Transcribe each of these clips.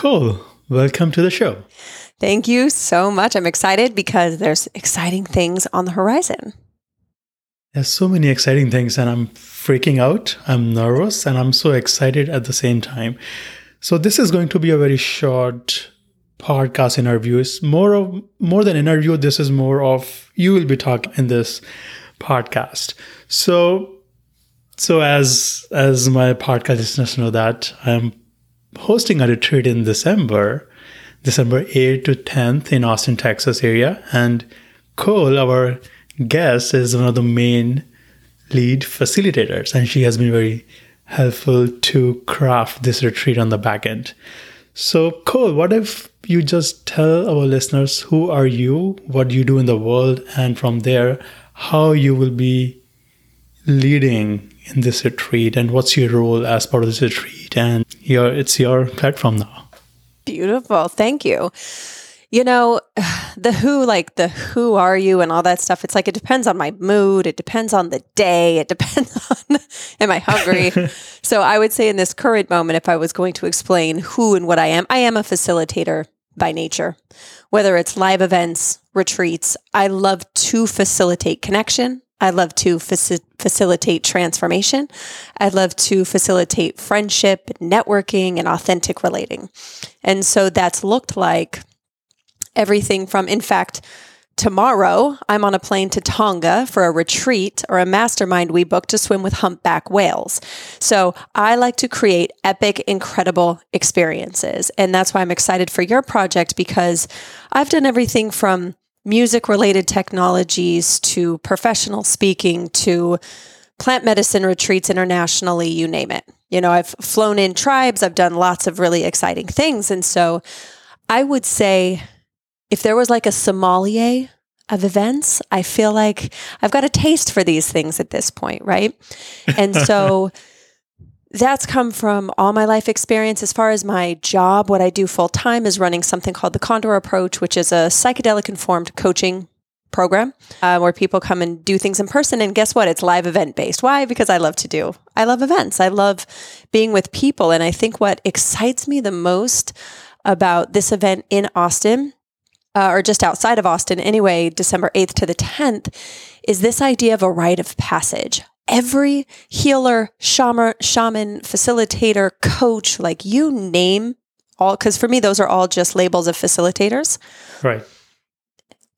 Cool. Welcome to the show. Thank you so much. I'm excited because there's exciting things on the horizon. There's so many exciting things, and I'm freaking out. I'm nervous, and I'm so excited at the same time. So this is going to be a very short podcast interview. It's more of more than interview. This is more of you will be talking in this podcast. So so as as my podcast listeners know that I'm hosting a retreat in December, December 8th to 10th in Austin, Texas area. And Kole, our guest, is one of the main lead facilitators, and she has been very helpful to craft this retreat on the back end. So, Kole, what if you just tell our listeners who are you, what you do in the world, and from there, how you will be leading in this retreat and what's your role as part of this retreat? And your, it's your platform now. Beautiful. Thank you. You know, the who, like the who are you and all that stuff, it's like it depends on my mood. It depends on the day. It depends on, am I hungry? so I would say in this current moment, if I was going to explain who and what I am, I am a facilitator by nature. Whether it's live events, retreats, I love to facilitate connection. I love to faci- facilitate transformation. I love to facilitate friendship, networking, and authentic relating. And so that's looked like everything from, in fact, tomorrow I'm on a plane to Tonga for a retreat or a mastermind we booked to swim with humpback whales. So I like to create epic, incredible experiences. And that's why I'm excited for your project because I've done everything from music related technologies to professional speaking to plant medicine retreats internationally, you name it. You know, I've flown in tribes, I've done lots of really exciting things. And so I would say if there was like a sommelier of events, I feel like I've got a taste for these things at this point, right? And so that's come from all my life experience. As far as my job, what I do full time is running something called the Condor Approach, which is a psychedelic informed coaching program uh, where people come and do things in person. And guess what? It's live event based. Why? Because I love to do, I love events. I love being with people. And I think what excites me the most about this event in Austin uh, or just outside of Austin anyway, December 8th to the 10th, is this idea of a rite of passage. Every healer, shaman, shaman, facilitator, coach, like you name all, because for me, those are all just labels of facilitators. Right.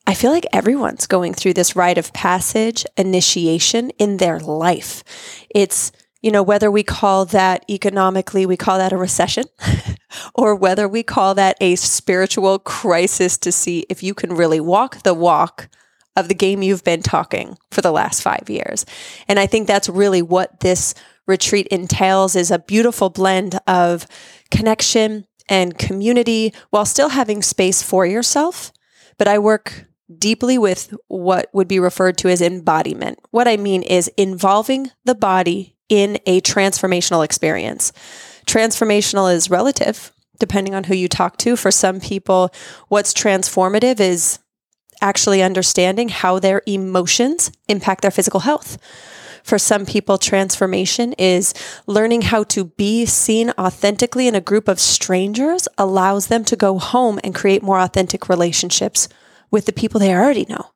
I feel like everyone's going through this rite of passage initiation in their life. It's, you know, whether we call that economically, we call that a recession. or whether we call that a spiritual crisis to see if you can really walk the walk of the game you've been talking for the last five years. And I think that's really what this retreat entails is a beautiful blend of connection and community while still having space for yourself. But I work deeply with what would be referred to as embodiment. What I mean is involving the body in a transformational experience. Transformational is relative, depending on who you talk to. For some people, what's transformative is actually understanding how their emotions impact their physical health. For some people, transformation is learning how to be seen authentically in a group of strangers allows them to go home and create more authentic relationships with the people they already know,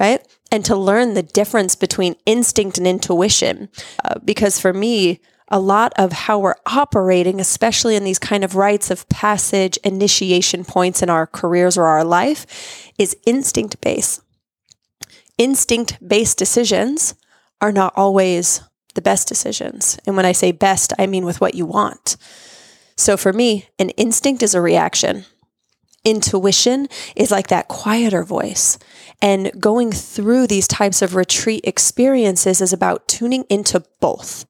right? And to learn the difference between instinct and intuition. Uh, because for me, a lot of how we're operating, especially in these kind of rites of passage, initiation points in our careers or our life, is instinct based. Instinct based decisions are not always the best decisions. And when I say best, I mean with what you want. So for me, an instinct is a reaction. Intuition is like that quieter voice. And going through these types of retreat experiences is about tuning into both.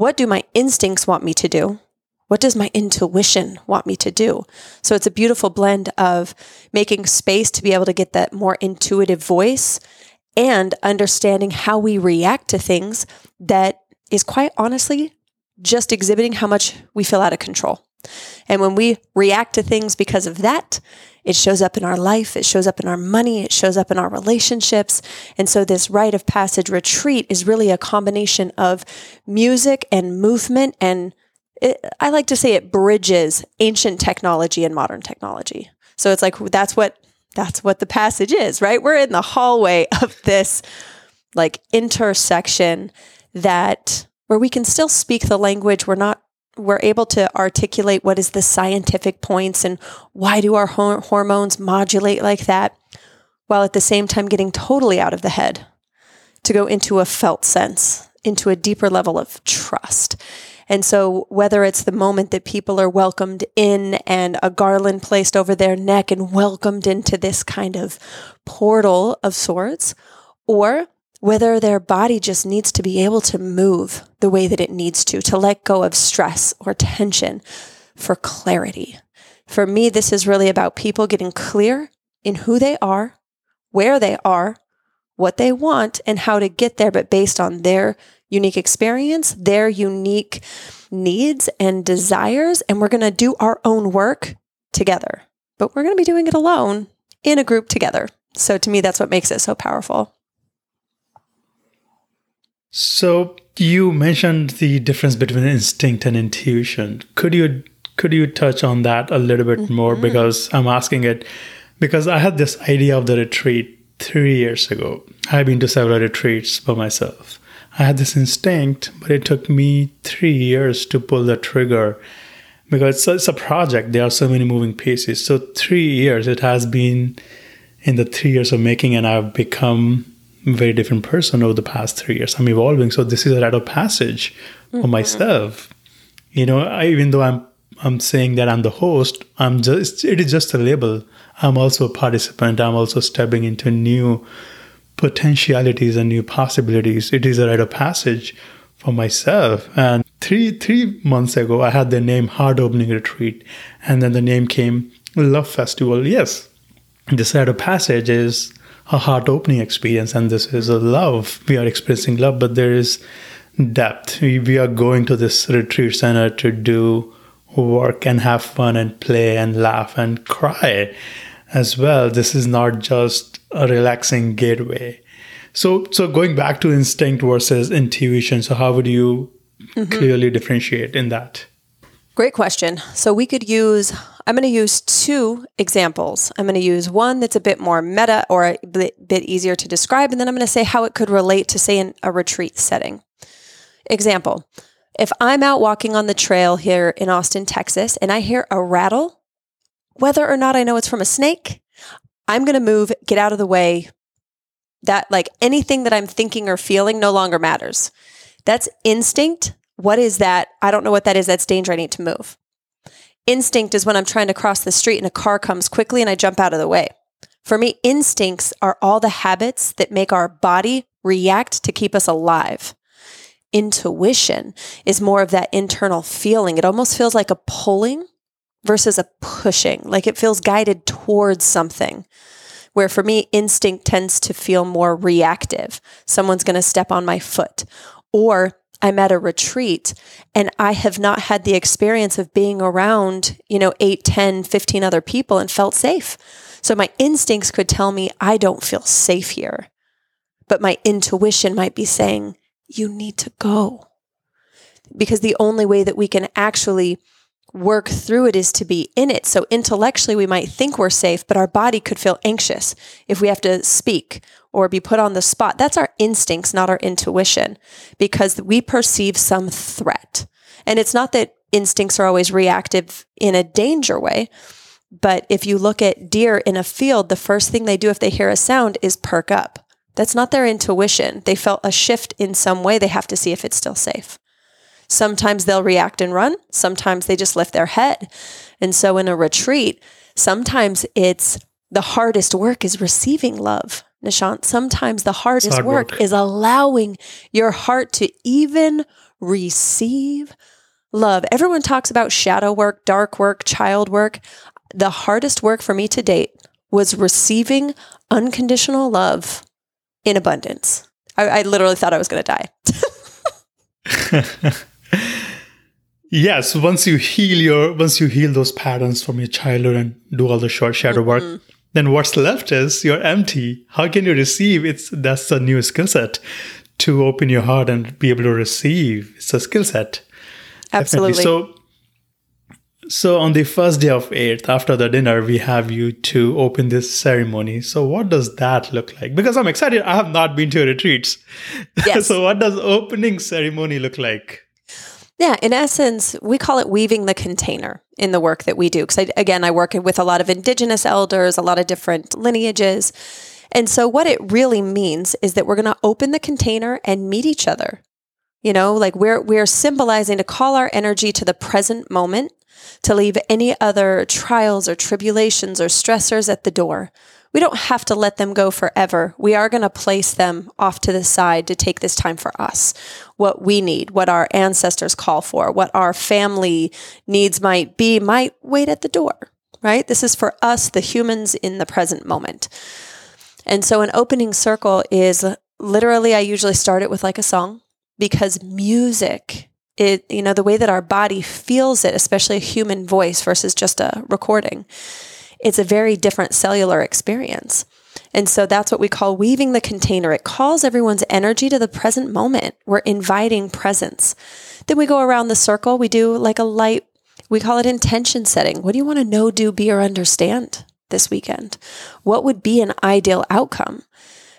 What do my instincts want me to do? What does my intuition want me to do? So it's a beautiful blend of making space to be able to get that more intuitive voice and understanding how we react to things that is quite honestly just exhibiting how much we feel out of control. And when we react to things because of that, it shows up in our life, it shows up in our money, it shows up in our relationships. And so, this rite of passage retreat is really a combination of music and movement and it, I like to say it bridges ancient technology and modern technology. So it's like that's what that's what the passage is, right? We're in the hallway of this like intersection that where we can still speak the language we're not we're able to articulate what is the scientific points and why do our hor- hormones modulate like that while at the same time getting totally out of the head to go into a felt sense into a deeper level of trust. And so, whether it's the moment that people are welcomed in and a garland placed over their neck and welcomed into this kind of portal of sorts, or whether their body just needs to be able to move the way that it needs to, to let go of stress or tension for clarity. For me, this is really about people getting clear in who they are, where they are, what they want, and how to get there, but based on their unique experience, their unique needs and desires, and we're going to do our own work together. But we're going to be doing it alone in a group together. So to me, that's what makes it so powerful. So you mentioned the difference between instinct and intuition. Could you could you touch on that a little bit mm-hmm. more? Because I'm asking it because I had this idea of the retreat three years ago. I've been to several retreats by myself. I had this instinct, but it took me three years to pull the trigger because it's a project. There are so many moving pieces. So, three years it has been in the three years of making, and I've become very different person over the past three years. I'm evolving. So, this is a rite of passage mm-hmm. for myself. You know, I, even though I'm I'm saying that I'm the host, I'm just it is just a label. I'm also a participant. I'm also stepping into new potentialities and new possibilities. It is a rite of passage for myself. And three three months ago, I had the name Heart Opening Retreat, and then the name came Love Festival. Yes, this rite of passage is a heart opening experience, and this is a love. We are experiencing love, but there is depth. We, we are going to this retreat center to do work and have fun and play and laugh and cry as well. This is not just a relaxing gateway. So, so going back to instinct versus intuition, so how would you mm-hmm. clearly differentiate in that? Great question. So we could use, I'm going to use two examples. I'm going to use one that's a bit more meta or a bit easier to describe, and then I'm going to say how it could relate to, say, in a retreat setting. Example If I'm out walking on the trail here in Austin, Texas, and I hear a rattle, whether or not I know it's from a snake, I'm going to move, get out of the way. That, like anything that I'm thinking or feeling, no longer matters. That's instinct. What is that? I don't know what that is. That's danger. I need to move. Instinct is when I'm trying to cross the street and a car comes quickly and I jump out of the way. For me, instincts are all the habits that make our body react to keep us alive. Intuition is more of that internal feeling. It almost feels like a pulling versus a pushing, like it feels guided towards something. Where for me, instinct tends to feel more reactive. Someone's going to step on my foot. Or I'm at a retreat and I have not had the experience of being around, you know, 8, 10, 15 other people and felt safe. So my instincts could tell me I don't feel safe here. But my intuition might be saying, you need to go. Because the only way that we can actually work through it is to be in it. So intellectually, we might think we're safe, but our body could feel anxious if we have to speak or be put on the spot. That's our instincts, not our intuition, because we perceive some threat. And it's not that instincts are always reactive in a danger way. But if you look at deer in a field, the first thing they do if they hear a sound is perk up. That's not their intuition. They felt a shift in some way. They have to see if it's still safe. Sometimes they'll react and run. Sometimes they just lift their head. And so in a retreat, sometimes it's the hardest work is receiving love. Nishant, sometimes the hardest hard work. work is allowing your heart to even receive love. Everyone talks about shadow work, dark work, child work. The hardest work for me to date was receiving unconditional love in abundance. I, I literally thought I was going to die. Yes, once you heal your once you heal those patterns from your childhood and do all the short shadow work, mm-hmm. then what's left is you're empty. How can you receive? It's that's a new skill set to open your heart and be able to receive. It's a skill set. Absolutely. Definitely. So So on the first day of eighth, after the dinner, we have you to open this ceremony. So what does that look like? Because I'm excited. I have not been to retreats. Yes. so what does opening ceremony look like? Yeah, in essence, we call it weaving the container in the work that we do. Because again, I work with a lot of indigenous elders, a lot of different lineages. And so, what it really means is that we're going to open the container and meet each other. You know, like we're we're symbolizing to call our energy to the present moment, to leave any other trials or tribulations or stressors at the door. We don't have to let them go forever. We are going to place them off to the side to take this time for us. What we need, what our ancestors call for, what our family needs might be, might wait at the door, right? This is for us, the humans in the present moment. And so an opening circle is literally, I usually start it with like a song because music it you know the way that our body feels it especially a human voice versus just a recording it's a very different cellular experience. And so that's what we call weaving the container. It calls everyone's energy to the present moment. We're inviting presence. Then we go around the circle. We do like a light we call it intention setting. What do you want to know do be or understand this weekend? What would be an ideal outcome?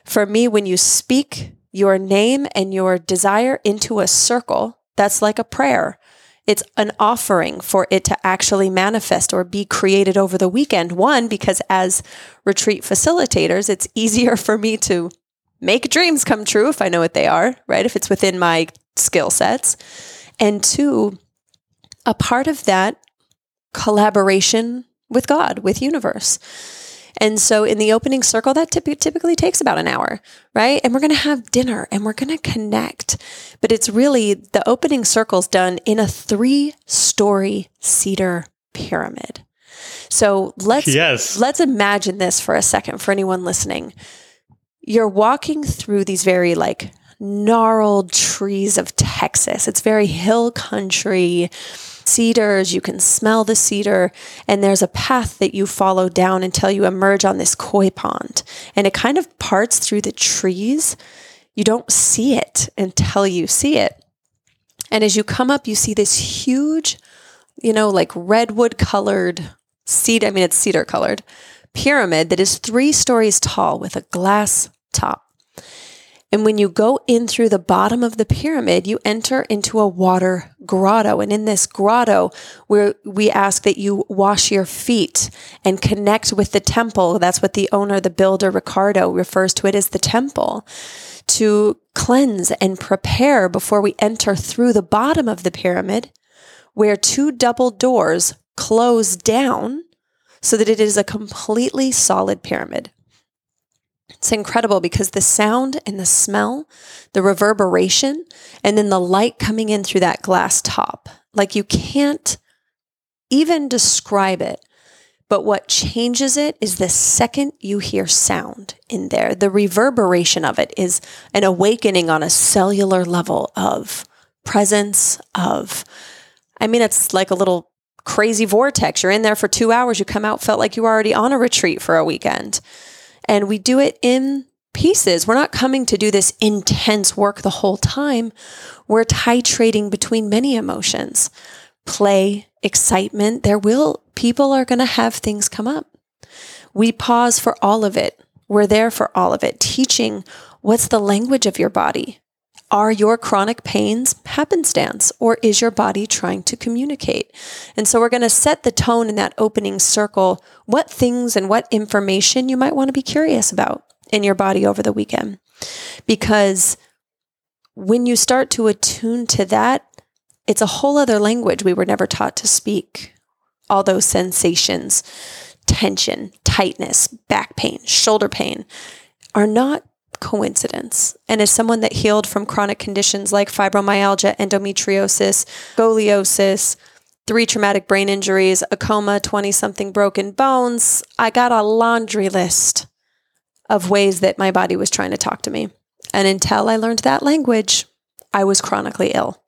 For me when you speak your name and your desire into a circle, that's like a prayer. It's an offering for it to actually manifest or be created over the weekend. One, because as retreat facilitators, it's easier for me to make dreams come true if I know what they are, right? If it's within my skill sets. And two, a part of that collaboration with God, with universe. And so in the opening circle, that typically takes about an hour, right? And we're going to have dinner and we're going to connect. But it's really the opening circle's done in a three story cedar pyramid. So let's yes. let's imagine this for a second for anyone listening. You're walking through these very like gnarled trees of Texas. It's very hill country cedars, you can smell the cedar, and there's a path that you follow down until you emerge on this koi pond. And it kind of parts through the trees. You don't see it until you see it. And as you come up, you see this huge, you know, like redwood colored cedar, I mean, it's cedar colored pyramid that is three stories tall with a glass top. And when you go in through the bottom of the pyramid, you enter into a water grotto. And in this grotto, where we ask that you wash your feet and connect with the temple. That's what the owner, the builder, Ricardo, refers to it as the temple to cleanse and prepare before we enter through the bottom of the pyramid, where two double doors close down so that it is a completely solid pyramid. It's incredible because the sound and the smell, the reverberation, and then the light coming in through that glass top, like you can't even describe it. But what changes it is the second you hear sound in there. The reverberation of it is an awakening on a cellular level of presence, of, I mean, it's like a little crazy vortex. You're in there for two hours, you come out, felt like you were already on a retreat for a weekend. And we do it in pieces. We're not coming to do this intense work the whole time. We're titrating between many emotions play, excitement. There will, people are going to have things come up. We pause for all of it. We're there for all of it, teaching what's the language of your body. Are your chronic pains happenstance or is your body trying to communicate? And so we're going to set the tone in that opening circle what things and what information you might want to be curious about in your body over the weekend. Because when you start to attune to that, it's a whole other language we were never taught to speak. All those sensations, tension, tightness, back pain, shoulder pain are not coincidence. And as someone that healed from chronic conditions like fibromyalgia, endometriosis, scoliosis, three traumatic brain injuries, a coma, 20 something broken bones, I got a laundry list of ways that my body was trying to talk to me. And until I learned that language, I was chronically ill.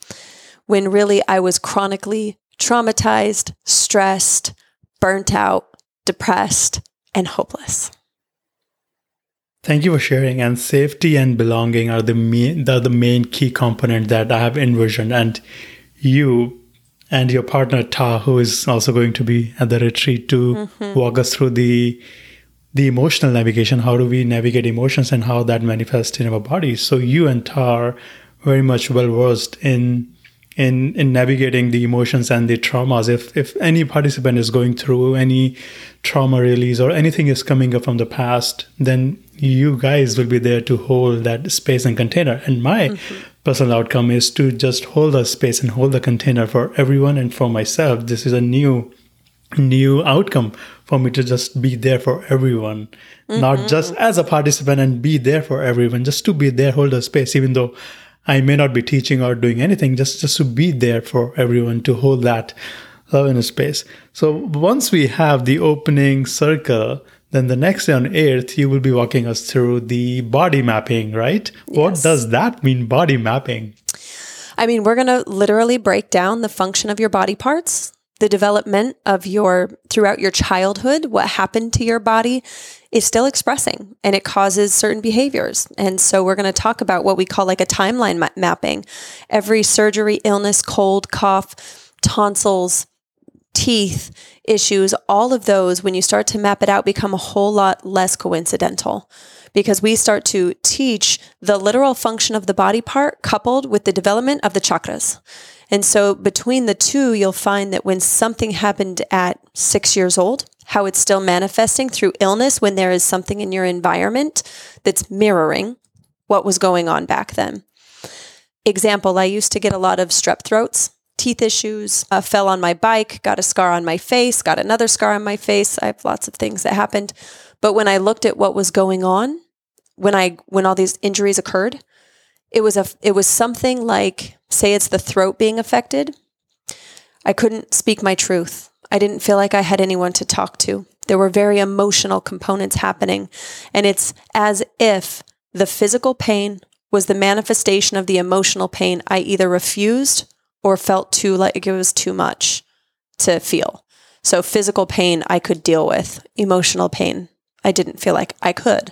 When really I was chronically traumatized, stressed, burnt out, depressed, and hopeless. Thank you for sharing. And safety and belonging are the main, the, the main key component that I have envisioned. And you and your partner Ta, who is also going to be at the retreat to mm-hmm. walk us through the the emotional navigation. How do we navigate emotions and how that manifests in our bodies? So you and Ta are very much well versed in in in navigating the emotions and the traumas. If if any participant is going through any trauma release or anything is coming up from the past, then you guys will be there to hold that space and container. And my mm-hmm. personal outcome is to just hold the space and hold the container for everyone and for myself. This is a new new outcome for me to just be there for everyone mm-hmm. not just as a participant and be there for everyone just to be there hold a space even though I may not be teaching or doing anything, just, just to be there for everyone to hold that love in a space. So once we have the opening circle, then the next day on earth, you will be walking us through the body mapping, right? Yes. What does that mean, body mapping? I mean, we're going to literally break down the function of your body parts, the development of your throughout your childhood, what happened to your body is still expressing and it causes certain behaviors. And so we're going to talk about what we call like a timeline ma- mapping. Every surgery, illness, cold, cough, tonsils, teeth issues, all of those, when you start to map it out, become a whole lot less coincidental because we start to teach the literal function of the body part coupled with the development of the chakras. And so between the two, you'll find that when something happened at six years old, how it's still manifesting through illness when there is something in your environment that's mirroring what was going on back then. Example, I used to get a lot of strep throats, teeth issues, uh, fell on my bike, got a scar on my face, got another scar on my face. I have lots of things that happened. But when I looked at what was going on, when I when all these injuries occurred, it was a it was something like say it's the throat being affected. I couldn't speak my truth. I didn't feel like I had anyone to talk to. There were very emotional components happening. And it's as if the physical pain was the manifestation of the emotional pain I either refused or felt too like it was too much to feel. So physical pain I could deal with, emotional pain I didn't feel like I could.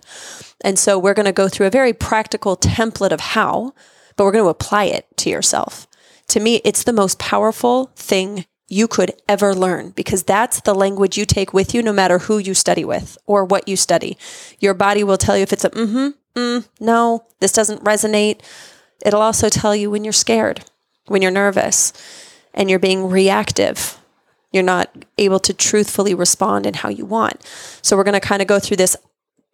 And so we're going to go through a very practical template of how, but we're going to apply it to yourself. To me, it's the most powerful thing you could ever learn because that's the language you take with you no matter who you study with or what you study. Your body will tell you if it's a mm-hmm, mm, no, this doesn't resonate. It'll also tell you when you're scared, when you're nervous, and you're being reactive. You're not able to truthfully respond in how you want. So we're going to kind of go through this,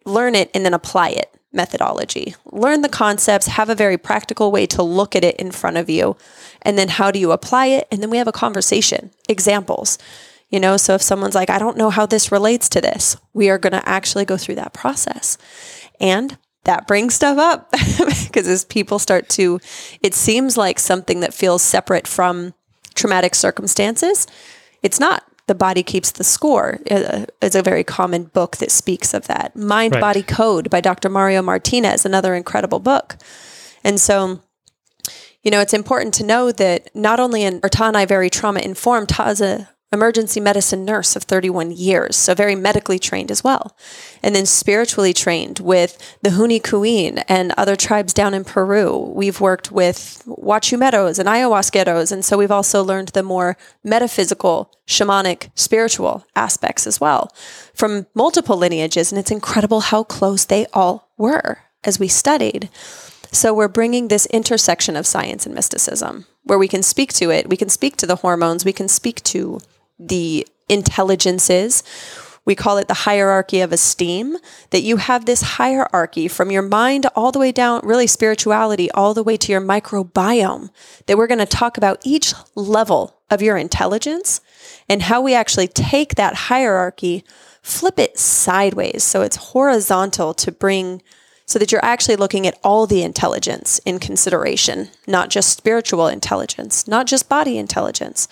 learn it, and then apply it methodology. Learn the concepts, have a very practical way to look at it in front of you. And then how do you apply it? And then we have a conversation, examples. You know, so if someone's like, I don't know how this relates to this, we are going to actually go through that process. And that brings stuff up because as people start to, it seems like something that feels separate from traumatic circumstances. It's not the Body Keeps the Score uh, is a very common book that speaks of that. Mind right. Body Code by Dr. Mario Martinez, another incredible book. And so, you know, it's important to know that not only in Ta and very trauma informed, Ta is a emergency medicine nurse of 31 years, so very medically trained as well. And then spiritually trained with the Huni Kuin and other tribes down in Peru. We've worked with Huachumeros and Ayahuasqueros, and so we've also learned the more metaphysical, shamanic, spiritual aspects as well from multiple lineages. And it's incredible how close they all were as we studied. So we're bringing this intersection of science and mysticism where we can speak to it. We can speak to the hormones. We can speak to the intelligences. We call it the hierarchy of esteem, that you have this hierarchy from your mind all the way down, really spirituality, all the way to your microbiome, that we're going to talk about each level of your intelligence and how we actually take that hierarchy, flip it sideways so it's horizontal to bring so that you're actually looking at all the intelligence in consideration, not just spiritual intelligence, not just body intelligence,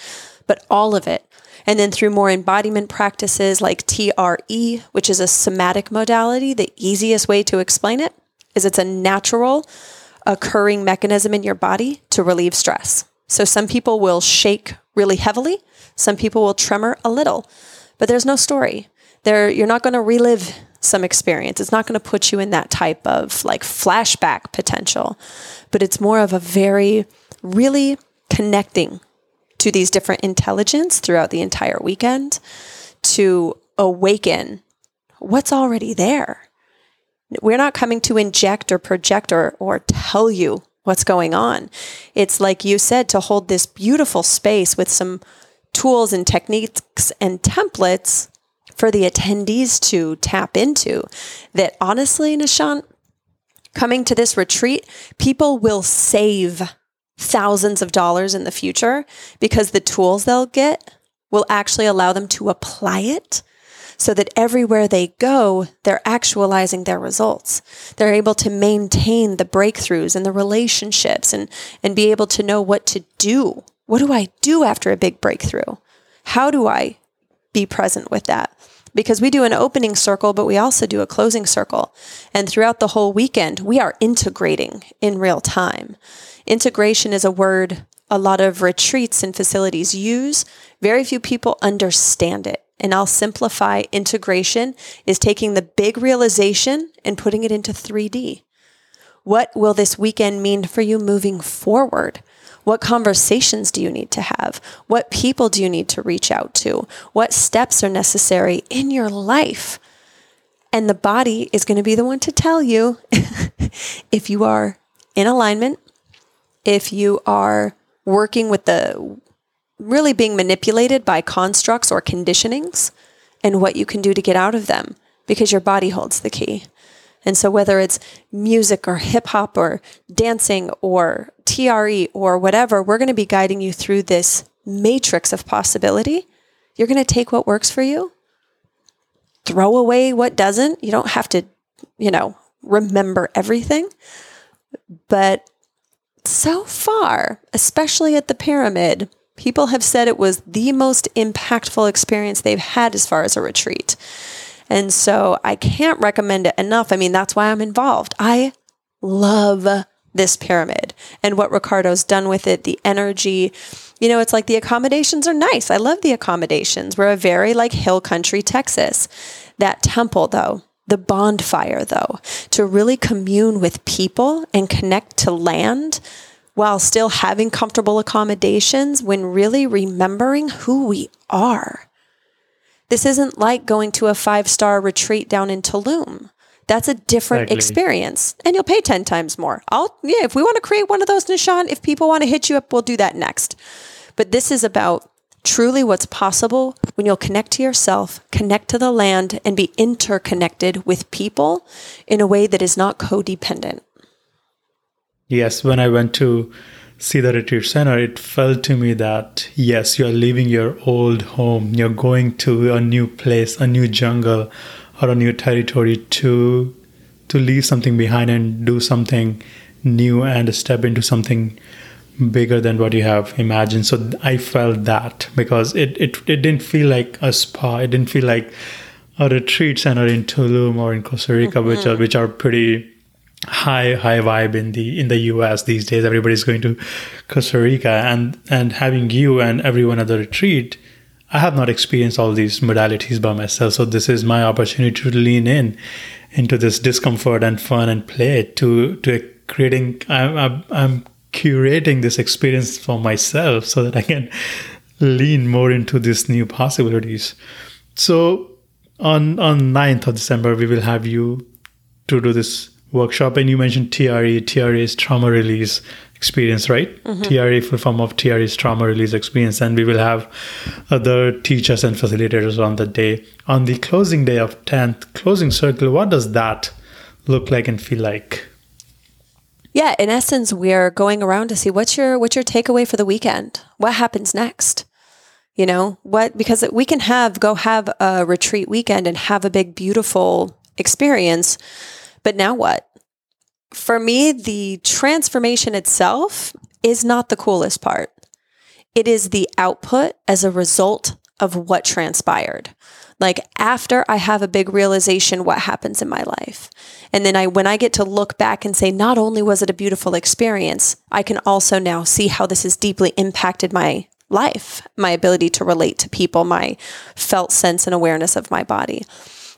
but all of it and then through more embodiment practices like TRE, which is a somatic modality, the easiest way to explain it is it's a natural occurring mechanism in your body to relieve stress. So some people will shake really heavily, some people will tremor a little, but there's no story. There you're not going to relive some experience. It's not going to put you in that type of like flashback potential, but it's more of a very really connecting to these different intelligence throughout the entire weekend to awaken what's already there. We're not coming to inject or project or, or tell you what's going on. It's like you said, to hold this beautiful space with some tools and techniques and templates for the attendees to tap into. That honestly, Nishant, coming to this retreat, people will save thousands of dollars in the future because the tools they'll get will actually allow them to apply it so that everywhere they go, they're actualizing their results. They're able to maintain the breakthroughs and the relationships and, and be able to know what to do. What do I do after a big breakthrough? How do I be present with that? Because we do an opening circle, but we also do a closing circle. And throughout the whole weekend, we are integrating in real time. Integration is a word a lot of retreats and facilities use. Very few people understand it and I'll simplify integration is taking the big realization and putting it into 3D. What will this weekend mean for you moving forward? What conversations do you need to have? What people do you need to reach out to? What steps are necessary in your life? And the body is going to be the one to tell you if you are in alignment, if you are working with the really being manipulated by constructs or conditionings and what you can do to get out of them because your body holds the key. And so, whether it's music or hip hop or dancing or TRE or whatever, we're going to be guiding you through this matrix of possibility. You're going to take what works for you, throw away what doesn't. You don't have to, you know, remember everything. But so far, especially at the pyramid, People have said it was the most impactful experience they've had as far as a retreat. And so I can't recommend it enough. I mean, that's why I'm involved. I love this pyramid and what Ricardo's done with it, the energy. You know, it's like the accommodations are nice. I love the accommodations. We're a very like hill country, Texas. That temple, though, the bonfire, though, to really commune with people and connect to land while still having comfortable accommodations when really remembering who we are. This isn't like going to a five star retreat down in Tulum. That's a different exactly. experience. And you'll pay 10 times more. I'll, yeah, if we want to create one of those, Nishan, if people want to hit you up, we'll do that next. But this is about truly what's possible when you'll connect to yourself, connect to the land, and be interconnected with people in a way that is not codependent. Yes, when I went to see the retreat center, it felt to me that yes, you're leaving your old home, you're going to a new place, a new jungle, or a new territory to to leave something behind and do something new and step into something bigger than what you have imagined. So I felt that because it, it, it didn't feel like a spa. It didn't feel like a retreat center in Tulum or in Costa Rica, mm-hmm. which are which are pretty high high vibe in the in the US these days. Everybody's going to Costa Rica and and having you and everyone at the retreat. I have not experienced all these modalities by myself, so this is my opportunity to lean in into this discomfort and fun and play to to creating. I'm, I'm, I'm curating this experience for myself so that I can lean more into these new possibilities. So on on 9th of December, we will have you to do this workshop and you mentioned TRE. TRE is trauma release experience, right? Mm-hmm. TRE full form of TRE is trauma release experience. And we will have other teachers and facilitators on the day. On the closing day of 10th, closing circle, what does that look like and feel like? Yeah, in essence, we're going around to see what's your what's your takeaway for the weekend? What happens next? You know, what because we can have go have a retreat weekend and have a big beautiful experience but now what? For me, the transformation itself is not the coolest part. It is the output as a result of what transpired. Like after I have a big realization what happens in my life. And then I when I get to look back and say not only was it a beautiful experience, I can also now see how this has deeply impacted my life, my ability to relate to people, my felt sense and awareness of my body.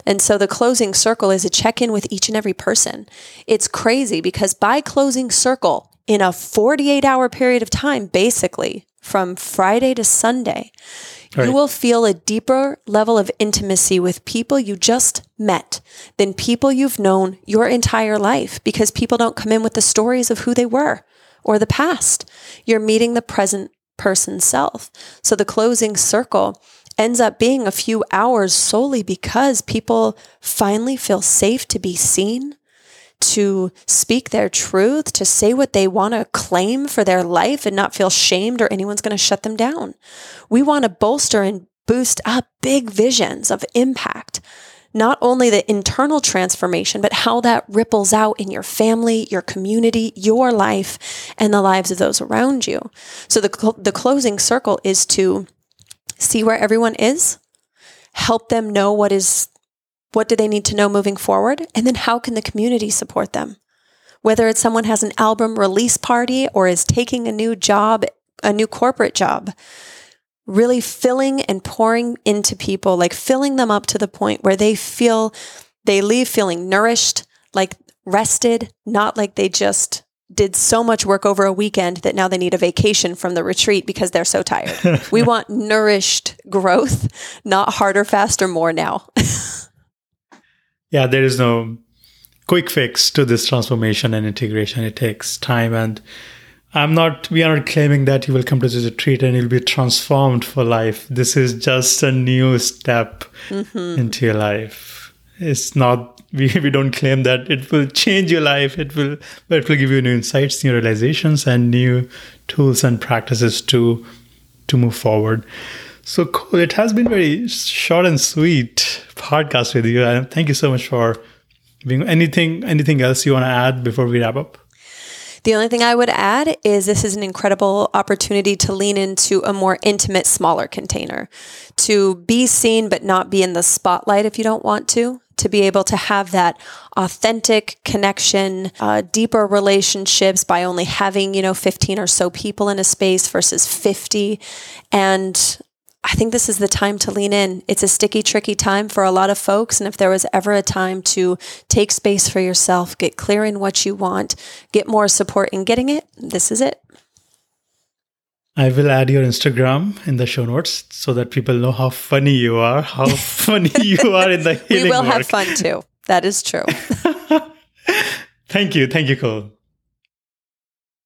And so the closing circle is a check in with each and every person. It's crazy because by closing circle in a 48 hour period of time, basically from Friday to Sunday, Right. you will feel a deeper level of intimacy with people you just met than people you've known your entire life because people don't come in with the stories of who they were or the past. You're meeting the present person's self. So the closing circle ends up being a few hours solely because people finally feel safe to be seen, to speak their truth, to say what they want to claim for their life and not feel shamed or anyone's going to shut them down. We want to bolster and boost up big visions of impact. Not only the internal transformation, but how that ripples out in your family, your community, your life, and the lives of those around you. So, the, cl- the closing circle is to see where everyone is, help them know what is what do they need to know moving forward? And then how can the community support them? Whether it's someone has an album release party or is taking a new job, a new corporate job, really filling and pouring into people, like filling them up to the point where they feel they leave feeling nourished, like rested, not like they just did so much work over a weekend that now they need a vacation from the retreat because they're so tired. we want nourished growth, not harder, faster, more now. yeah, there is no quick fix to this transformation and integration. It takes time and I'm not, we are not claiming that you will come to this retreat and you'll be transformed for life. This is just a new step mm-hmm. into your life. It's not, we, we don't claim that it will change your life. It will, but it will give you new insights, new realizations, and new tools and practices to, to move forward. So cool. It has been very short and sweet podcast with you. And thank you so much for being anything, anything else you want to add before we wrap up? The only thing I would add is this is an incredible opportunity to lean into a more intimate, smaller container, to be seen but not be in the spotlight if you don't want to, to be able to have that authentic connection, uh, deeper relationships by only having, you know, 15 or so people in a space versus 50. And I think this is the time to lean in. It's a sticky, tricky time for a lot of folks. And if there was ever a time to take space for yourself, get clear in what you want, get more support in getting it, this is it. I will add your Instagram in the show notes so that people know how funny you are, how funny you are in the healing We will work. have fun too. That is true. Thank you. Thank you, Kole.